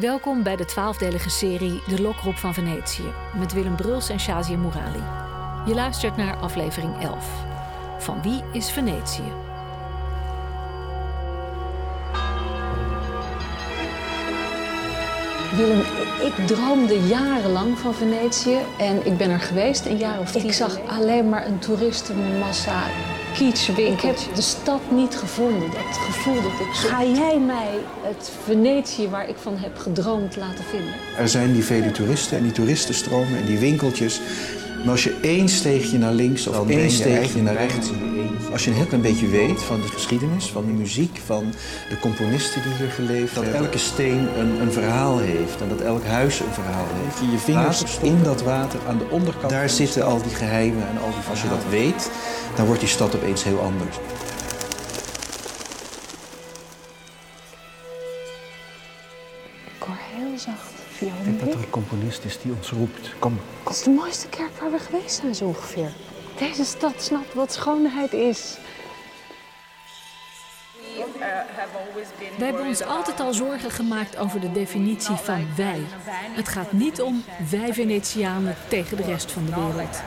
Welkom bij de twaalfdelige serie De Lokroep van Venetië met Willem Bruls en Shazia Mourali. Je luistert naar aflevering 11. Van wie is Venetië? Willem, ik droomde jarenlang van Venetië en ik ben er geweest een jaar of tien. Ik zag alleen maar een toeristenmassa, Ik heb de stad niet gevonden, dat gevoel dat ik... Ga jij mij het Venetië waar ik van heb gedroomd laten vinden? Er zijn die vele toeristen en die toeristenstromen en die winkeltjes. Maar als je één steegje naar links of één steegje naar rechts... Als je een heel klein beetje weet van de geschiedenis, van de muziek, van de componisten die hier geleefd hebben. Dat elke steen een, een verhaal heeft en dat elk huis een verhaal heeft. Je je vingers in dat water aan de onderkant. Daar zitten al die geheimen en al die Als je dat weet, dan wordt die stad opeens heel anders. Ik hoor heel zacht Ik denk dat er een componist is die ons roept. Kom. Dat is de mooiste kerk waar we geweest zijn zo ongeveer. Deze stad snapt wat schoonheid is. Wij hebben ons altijd al zorgen gemaakt over de definitie van wij. Het gaat niet om wij Venetianen tegen de rest van de wereld.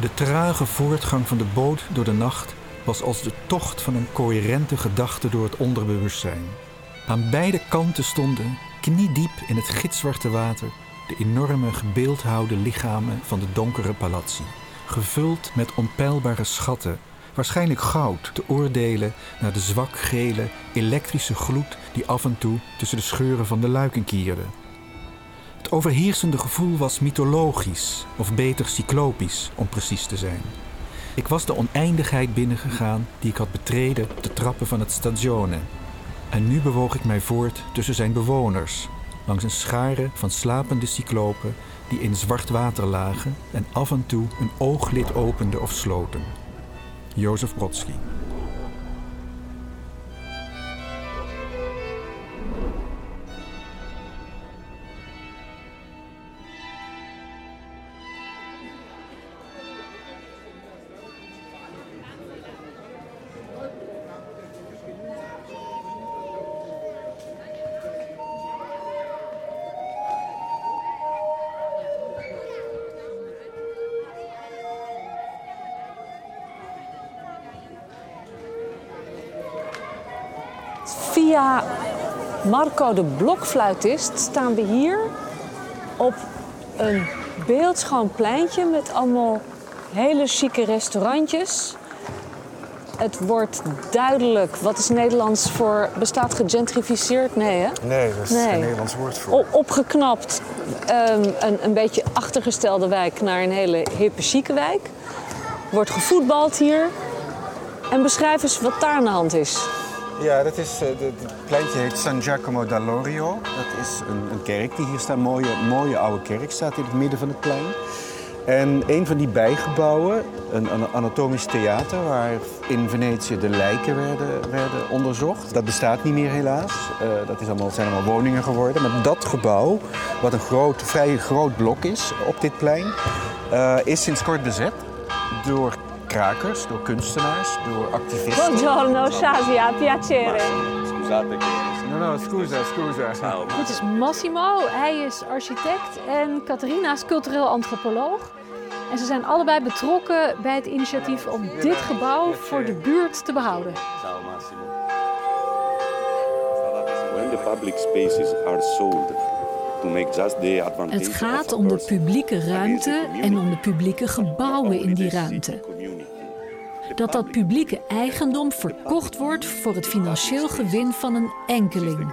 De trage voortgang van de boot door de nacht was als de tocht van een coherente gedachte door het onderbewustzijn. Aan beide kanten stonden, kniediep in het gitzwarte water, de enorme gebeeldhouwde lichamen van de donkere palazzi. Gevuld met onpeilbare schatten, waarschijnlijk goud, te oordelen naar de zwakgele, elektrische gloed die af en toe tussen de scheuren van de luiken kierde. Overheersende gevoel was mythologisch, of beter cyclopisch om precies te zijn. Ik was de oneindigheid binnengegaan die ik had betreden op de trappen van het stagione. En nu bewoog ik mij voort tussen zijn bewoners, langs een schare van slapende cyclopen die in zwart water lagen en af en toe een ooglid openden of sloten. Jozef Brodsky. Via Marco de Blokfluitist staan we hier op een beeldschoon pleintje met allemaal hele chique restaurantjes. Het wordt duidelijk, wat is Nederlands voor, bestaat gegentrificeerd? Nee hè? Nee, dat is Nee. geen Nederlands woord voor. O- opgeknapt, ehm, een, een beetje achtergestelde wijk naar een hele hippe chique wijk. Wordt gevoetbald hier. En beschrijf eens wat daar aan de hand is. Ja, dat is, eh, het pleintje heet San Giacomo d'Alorio. Dat is een, een kerk die hier staat. Een mooie, mooie oude kerk staat in het midden van het plein. En een van die bijgebouwen, een, een anatomisch theater... waar in Venetië de lijken werden, werden onderzocht. Dat bestaat niet meer helaas. Eh, dat is allemaal, zijn allemaal woningen geworden. Maar dat gebouw, wat een groot, vrij groot blok is op dit plein... eh, is sinds kort bezet door krakers, door kunstenaars, door activisten. Buongiorno, Shazia, piacere. Scusate che No, no, scusa, scusa. Dit is Massimo, hij is architect en Catharina is cultureel antropoloog. En ze zijn allebei betrokken bij het initiatief om dit gebouw voor de buurt te behouden. ciao Massimo. When the public spaces are sold Het gaat om de publieke ruimte en om de publieke gebouwen in die ruimte. Dat dat publieke eigendom verkocht wordt voor het financieel gewin van een enkeling.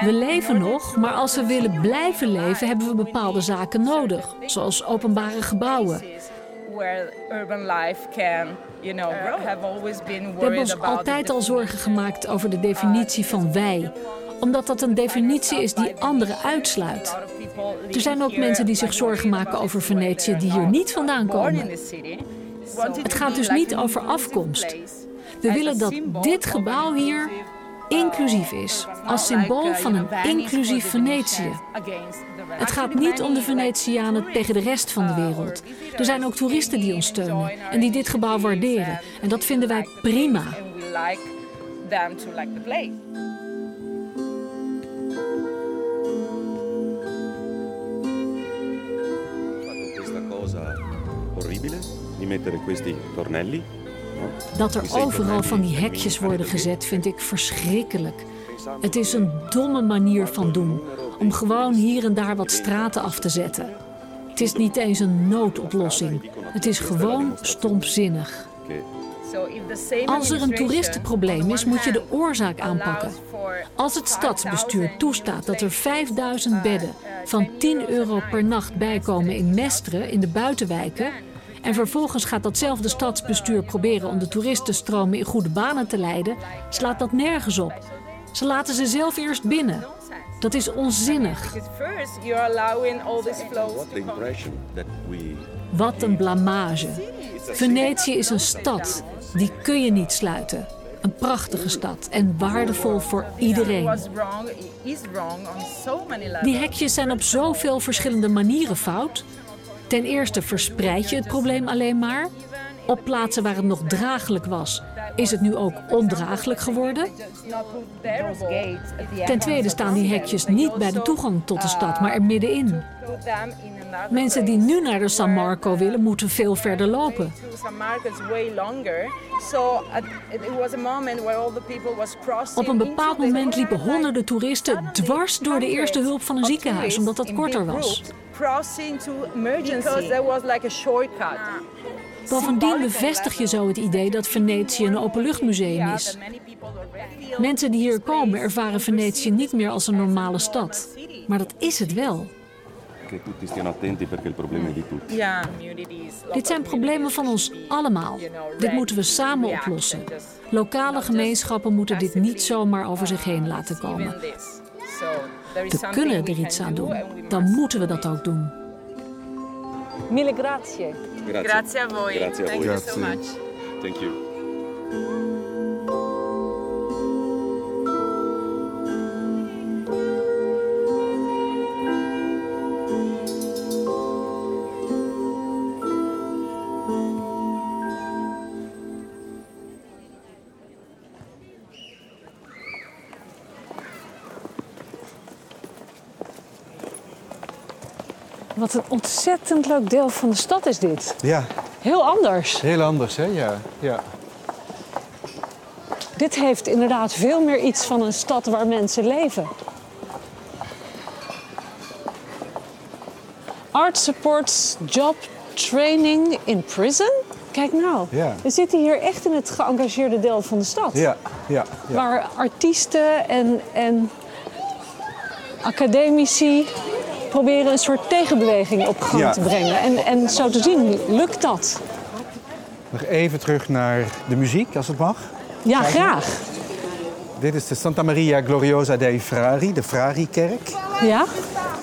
We leven nog, maar als we willen blijven leven, hebben we bepaalde zaken nodig, zoals openbare gebouwen. We hebben ons altijd al zorgen gemaakt over de definitie van wij, omdat dat een definitie is die anderen uitsluit. Er zijn ook mensen die zich zorgen maken over Venetië die hier niet vandaan komen. Het gaat dus niet over afkomst. We willen dat dit gebouw hier inclusief is, als symbool van een inclusief Venetië. Het gaat niet om de Venetianen tegen de rest van de wereld. Er zijn ook toeristen die ons steunen en die dit gebouw waarderen. En dat vinden wij prima. Orribile di mettere questi tornelli. Dat er overal van die hekjes worden gezet, vind ik verschrikkelijk. Het is een domme manier van doen, om gewoon hier en daar wat straten af te zetten. Het is niet eens een noodoplossing. Het is gewoon stompzinnig. Als er een toeristenprobleem is, moet je de oorzaak aanpakken. Als het stadsbestuur toestaat dat er 5000 bedden van 10 euro per nacht bijkomen in Mestre, in de buitenwijken, en vervolgens gaat datzelfde stadsbestuur proberen om de toeristenstromen in goede banen te leiden, slaat dat nergens op. Ze laten ze zelf eerst binnen. Dat is onzinnig. Wat een blamage. Venetië is een stad. Die kun je niet sluiten. Een prachtige stad en waardevol voor iedereen. Die hekjes zijn op zoveel verschillende manieren fout. Ten eerste verspreid je het probleem alleen maar. Op plaatsen waar het nog draaglijk was, is het nu ook ondraaglijk geworden. Ten tweede staan die hekjes niet bij de toegang tot de stad, maar er middenin. Mensen die nu naar de San Marco willen, moeten veel verder lopen. Op een bepaald moment liepen honderden toeristen dwars door de eerste hulp van een ziekenhuis, omdat dat korter was. Crossing to emergency. Because there was like a shortcut. Bovendien bevestig je zo het idee dat Venetië een openluchtmuseum is. Mensen die hier komen ervaren Venetië niet meer als een normale stad. Maar dat is het wel. che tutti stiano attenti perché il problema è di tutti. Ja. Dit zijn problemen van ons allemaal. Dit moeten we samen oplossen. Lokale gemeenschappen moeten dit niet zomaar over zich heen laten komen. We kunnen er iets aan doen. Dan moeten we dat ook doen. Mille grazie. Grazie. Grazie a voi. Grazie a Thank voi. you so much. Thank you. Wat een ontzettend leuk deel van de stad is dit. Ja, Heel anders. heel anders hè? Ja, ja. Dit heeft inderdaad veel meer iets van een stad waar mensen leven. Art supports job training in prison. Kijk nou, Ja. we zitten hier echt in het geëngageerde deel van de stad. Ja, ja, ja. Waar artiesten en, en academici proberen een soort tegenbeweging op gang Ja. te brengen. En, en zo te zien lukt dat. Nog even terug naar de muziek, als het mag. Ja, graag. Dit is de Santa Maria Gloriosa dei Frari, de Frari-kerk. Ja?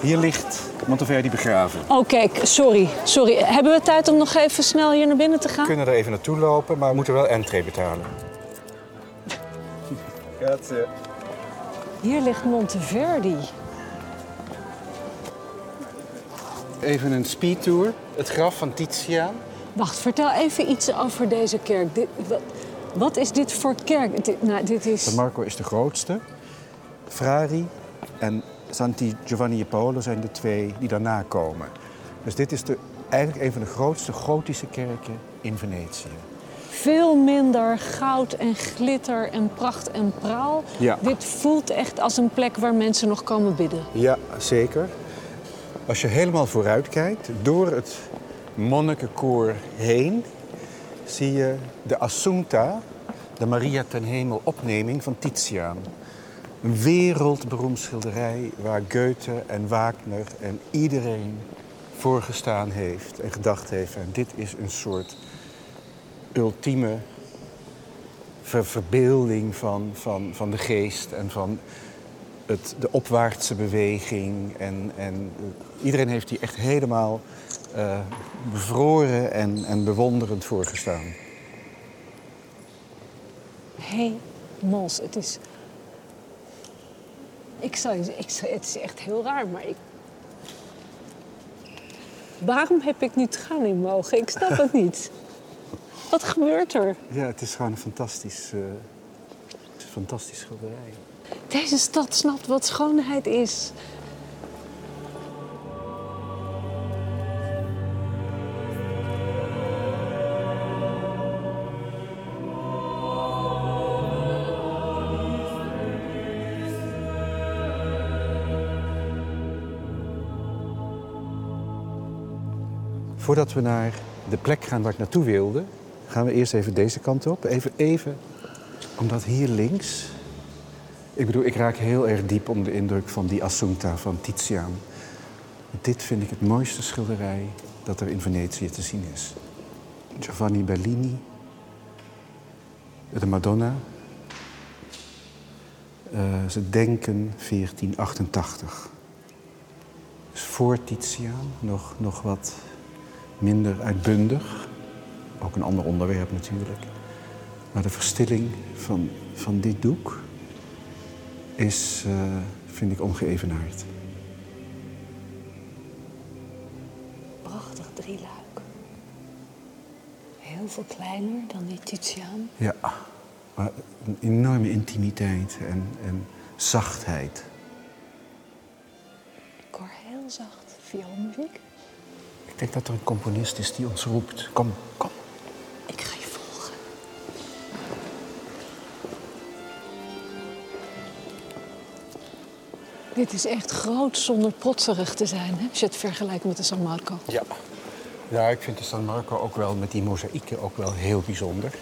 Hier ligt Monteverdi begraven. Oh, kijk, sorry. sorry. Hebben we tijd om nog even snel hier naar binnen te gaan? We kunnen er even naartoe lopen, maar we moeten wel entree betalen. Grazie. Hier ligt Monteverdi. Even een speedtour. Het graf van Titiaan. Wacht, vertel even iets over deze kerk. Dit, wat, wat is dit voor kerk? Dit, nou, dit is... San Marco is de grootste. Frari en Santi Giovanni e Paolo zijn de twee die daarna komen. Dus dit is de, eigenlijk een van de grootste gotische kerken in Venetië. Veel minder goud en glitter en pracht en praal. Ja. Dit voelt echt als een plek waar mensen nog komen bidden. Ja, zeker. Als je helemaal vooruit kijkt, door het monnikenkoor heen, zie je de Assunta, de Maria ten Hemel opneming van Titiaan. Een wereldberoemd schilderij waar Goethe en Wagner en iedereen voor gestaan heeft en gedacht heeft. En dit is een soort ultieme ver- verbeelding van, van, van de geest en van het, de opwaartse beweging. En, en eh, iedereen heeft die echt helemaal eh, bevroren en, en bewonderend voorgestaan. Hé, Mons, het is... Ik zou, je- ik het is echt heel raar, maar ik... Waarom heb ik nu tranen in mijn ogen? Ik snap het niet. Wat gebeurt er? Ja, het is gewoon een fantastisch, eh, Fantastisch schilderij. Deze stad snapt wat schoonheid is. Voordat we naar de plek gaan waar ik naartoe wilde, gaan we eerst even deze kant op. Even, even, omdat hier links. Ik bedoel, ik raak heel erg diep onder de indruk van die Assunta van Titiaan. Dit vind ik het mooiste schilderij dat er in Venetië te zien is. Giovanni Bellini, de Madonna. Uh, ze denken 1488. Dus voor Titiaan nog, nog wat minder uitbundig. Ook een ander onderwerp natuurlijk. Maar de verstilling van, van dit doek is, uh, vind ik, ongeëvenaard. Prachtig drieluik. Heel veel kleiner dan die Titiaan. Ja, maar een enorme intimiteit en, en zachtheid. Ik hoor heel zacht vioolmuziek. Ik denk dat er een componist is die ons roept. Kom, kom. Dit is echt groot zonder protserig te zijn, hè? als je het vergelijkt met de San Marco. Ja. Ja, ik vind de San Marco ook wel met die mozaïeken ook wel heel bijzonder.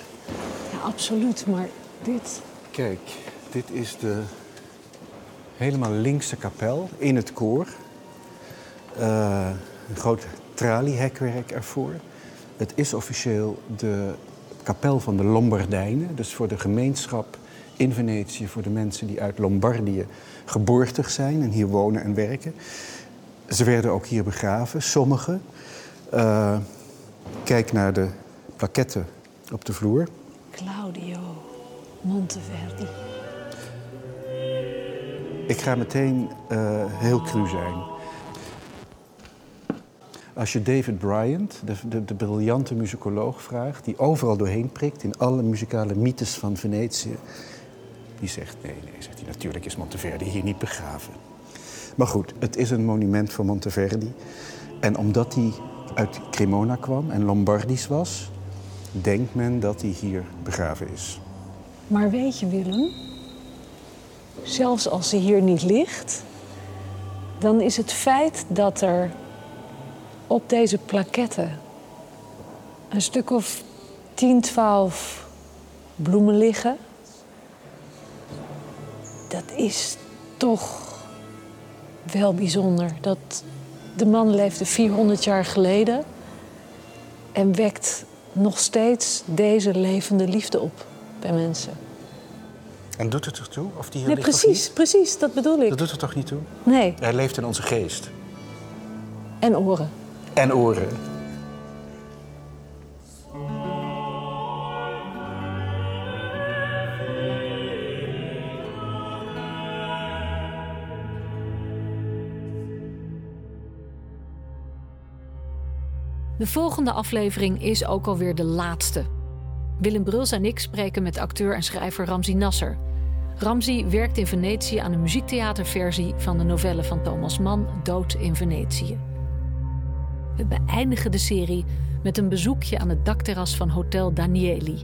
Ja, absoluut. Maar dit... Kijk, dit is de helemaal linkse kapel in het koor. Uh, een groot traliehekwerk ervoor. Het is officieel de kapel van de Lombardijnen. Dus voor de gemeenschap in Venetië, voor de mensen die uit Lombardië geboortig zijn en hier wonen en werken. Ze werden ook hier begraven, sommigen. Uh, kijk naar de plaketten op de vloer. Claudio Monteverdi. Ik ga meteen uh, heel cru zijn. Als je David Bryant, de, de, de, briljante muzikoloog, vraagt, die overal doorheen prikt in alle muzikale mythes van Venetië, die zegt nee, nee, zegt hij, natuurlijk is Monteverdi hier niet begraven. Maar goed, het is een monument voor Monteverdi. En omdat hij uit Cremona kwam en Lombardisch was, denkt men dat hij hier begraven is. Maar weet je, Willem, zelfs als hij hier niet ligt, dan is het feit dat er op deze plaketten een stuk of 10, 12 bloemen liggen. Is toch wel bijzonder. Dat de man leefde 400 jaar geleden en wekt nog steeds deze levende liefde op bij mensen. En doet het er toe? Of die hier nee, precies, niet? precies, dat bedoel ik. Dat doet er toch niet toe? Nee. Hij leeft in onze geest. En oren. En oren. De volgende aflevering is ook alweer de laatste. Willem Bruls en ik spreken met acteur en schrijver Ramzi Nasser. Ramzi werkt in Venetië aan een muziektheaterversie van de novelle van Thomas Mann Dood in Venetië. We beëindigen de serie met een bezoekje aan het dakterras van Hotel Danieli,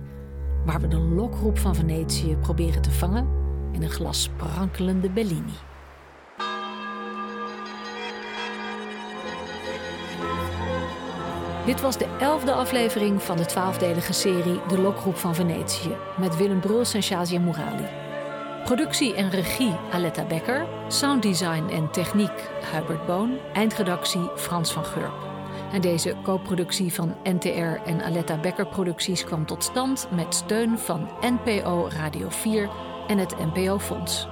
waar we de lokroep van Venetië proberen te vangen in een glas sprankelende Bellini. Dit was de elfde aflevering van de twaalfdelige serie De Lokroep van Venetië met Willem Bruls en Shazia Mourali. Productie en regie Aletta Becker, sounddesign en techniek Hubert Boon, eindredactie Frans van Gurp. En deze co-productie van NTR en Aletta Becker Producties kwam tot stand met steun van NPO Radio 4 en het NPO Fonds.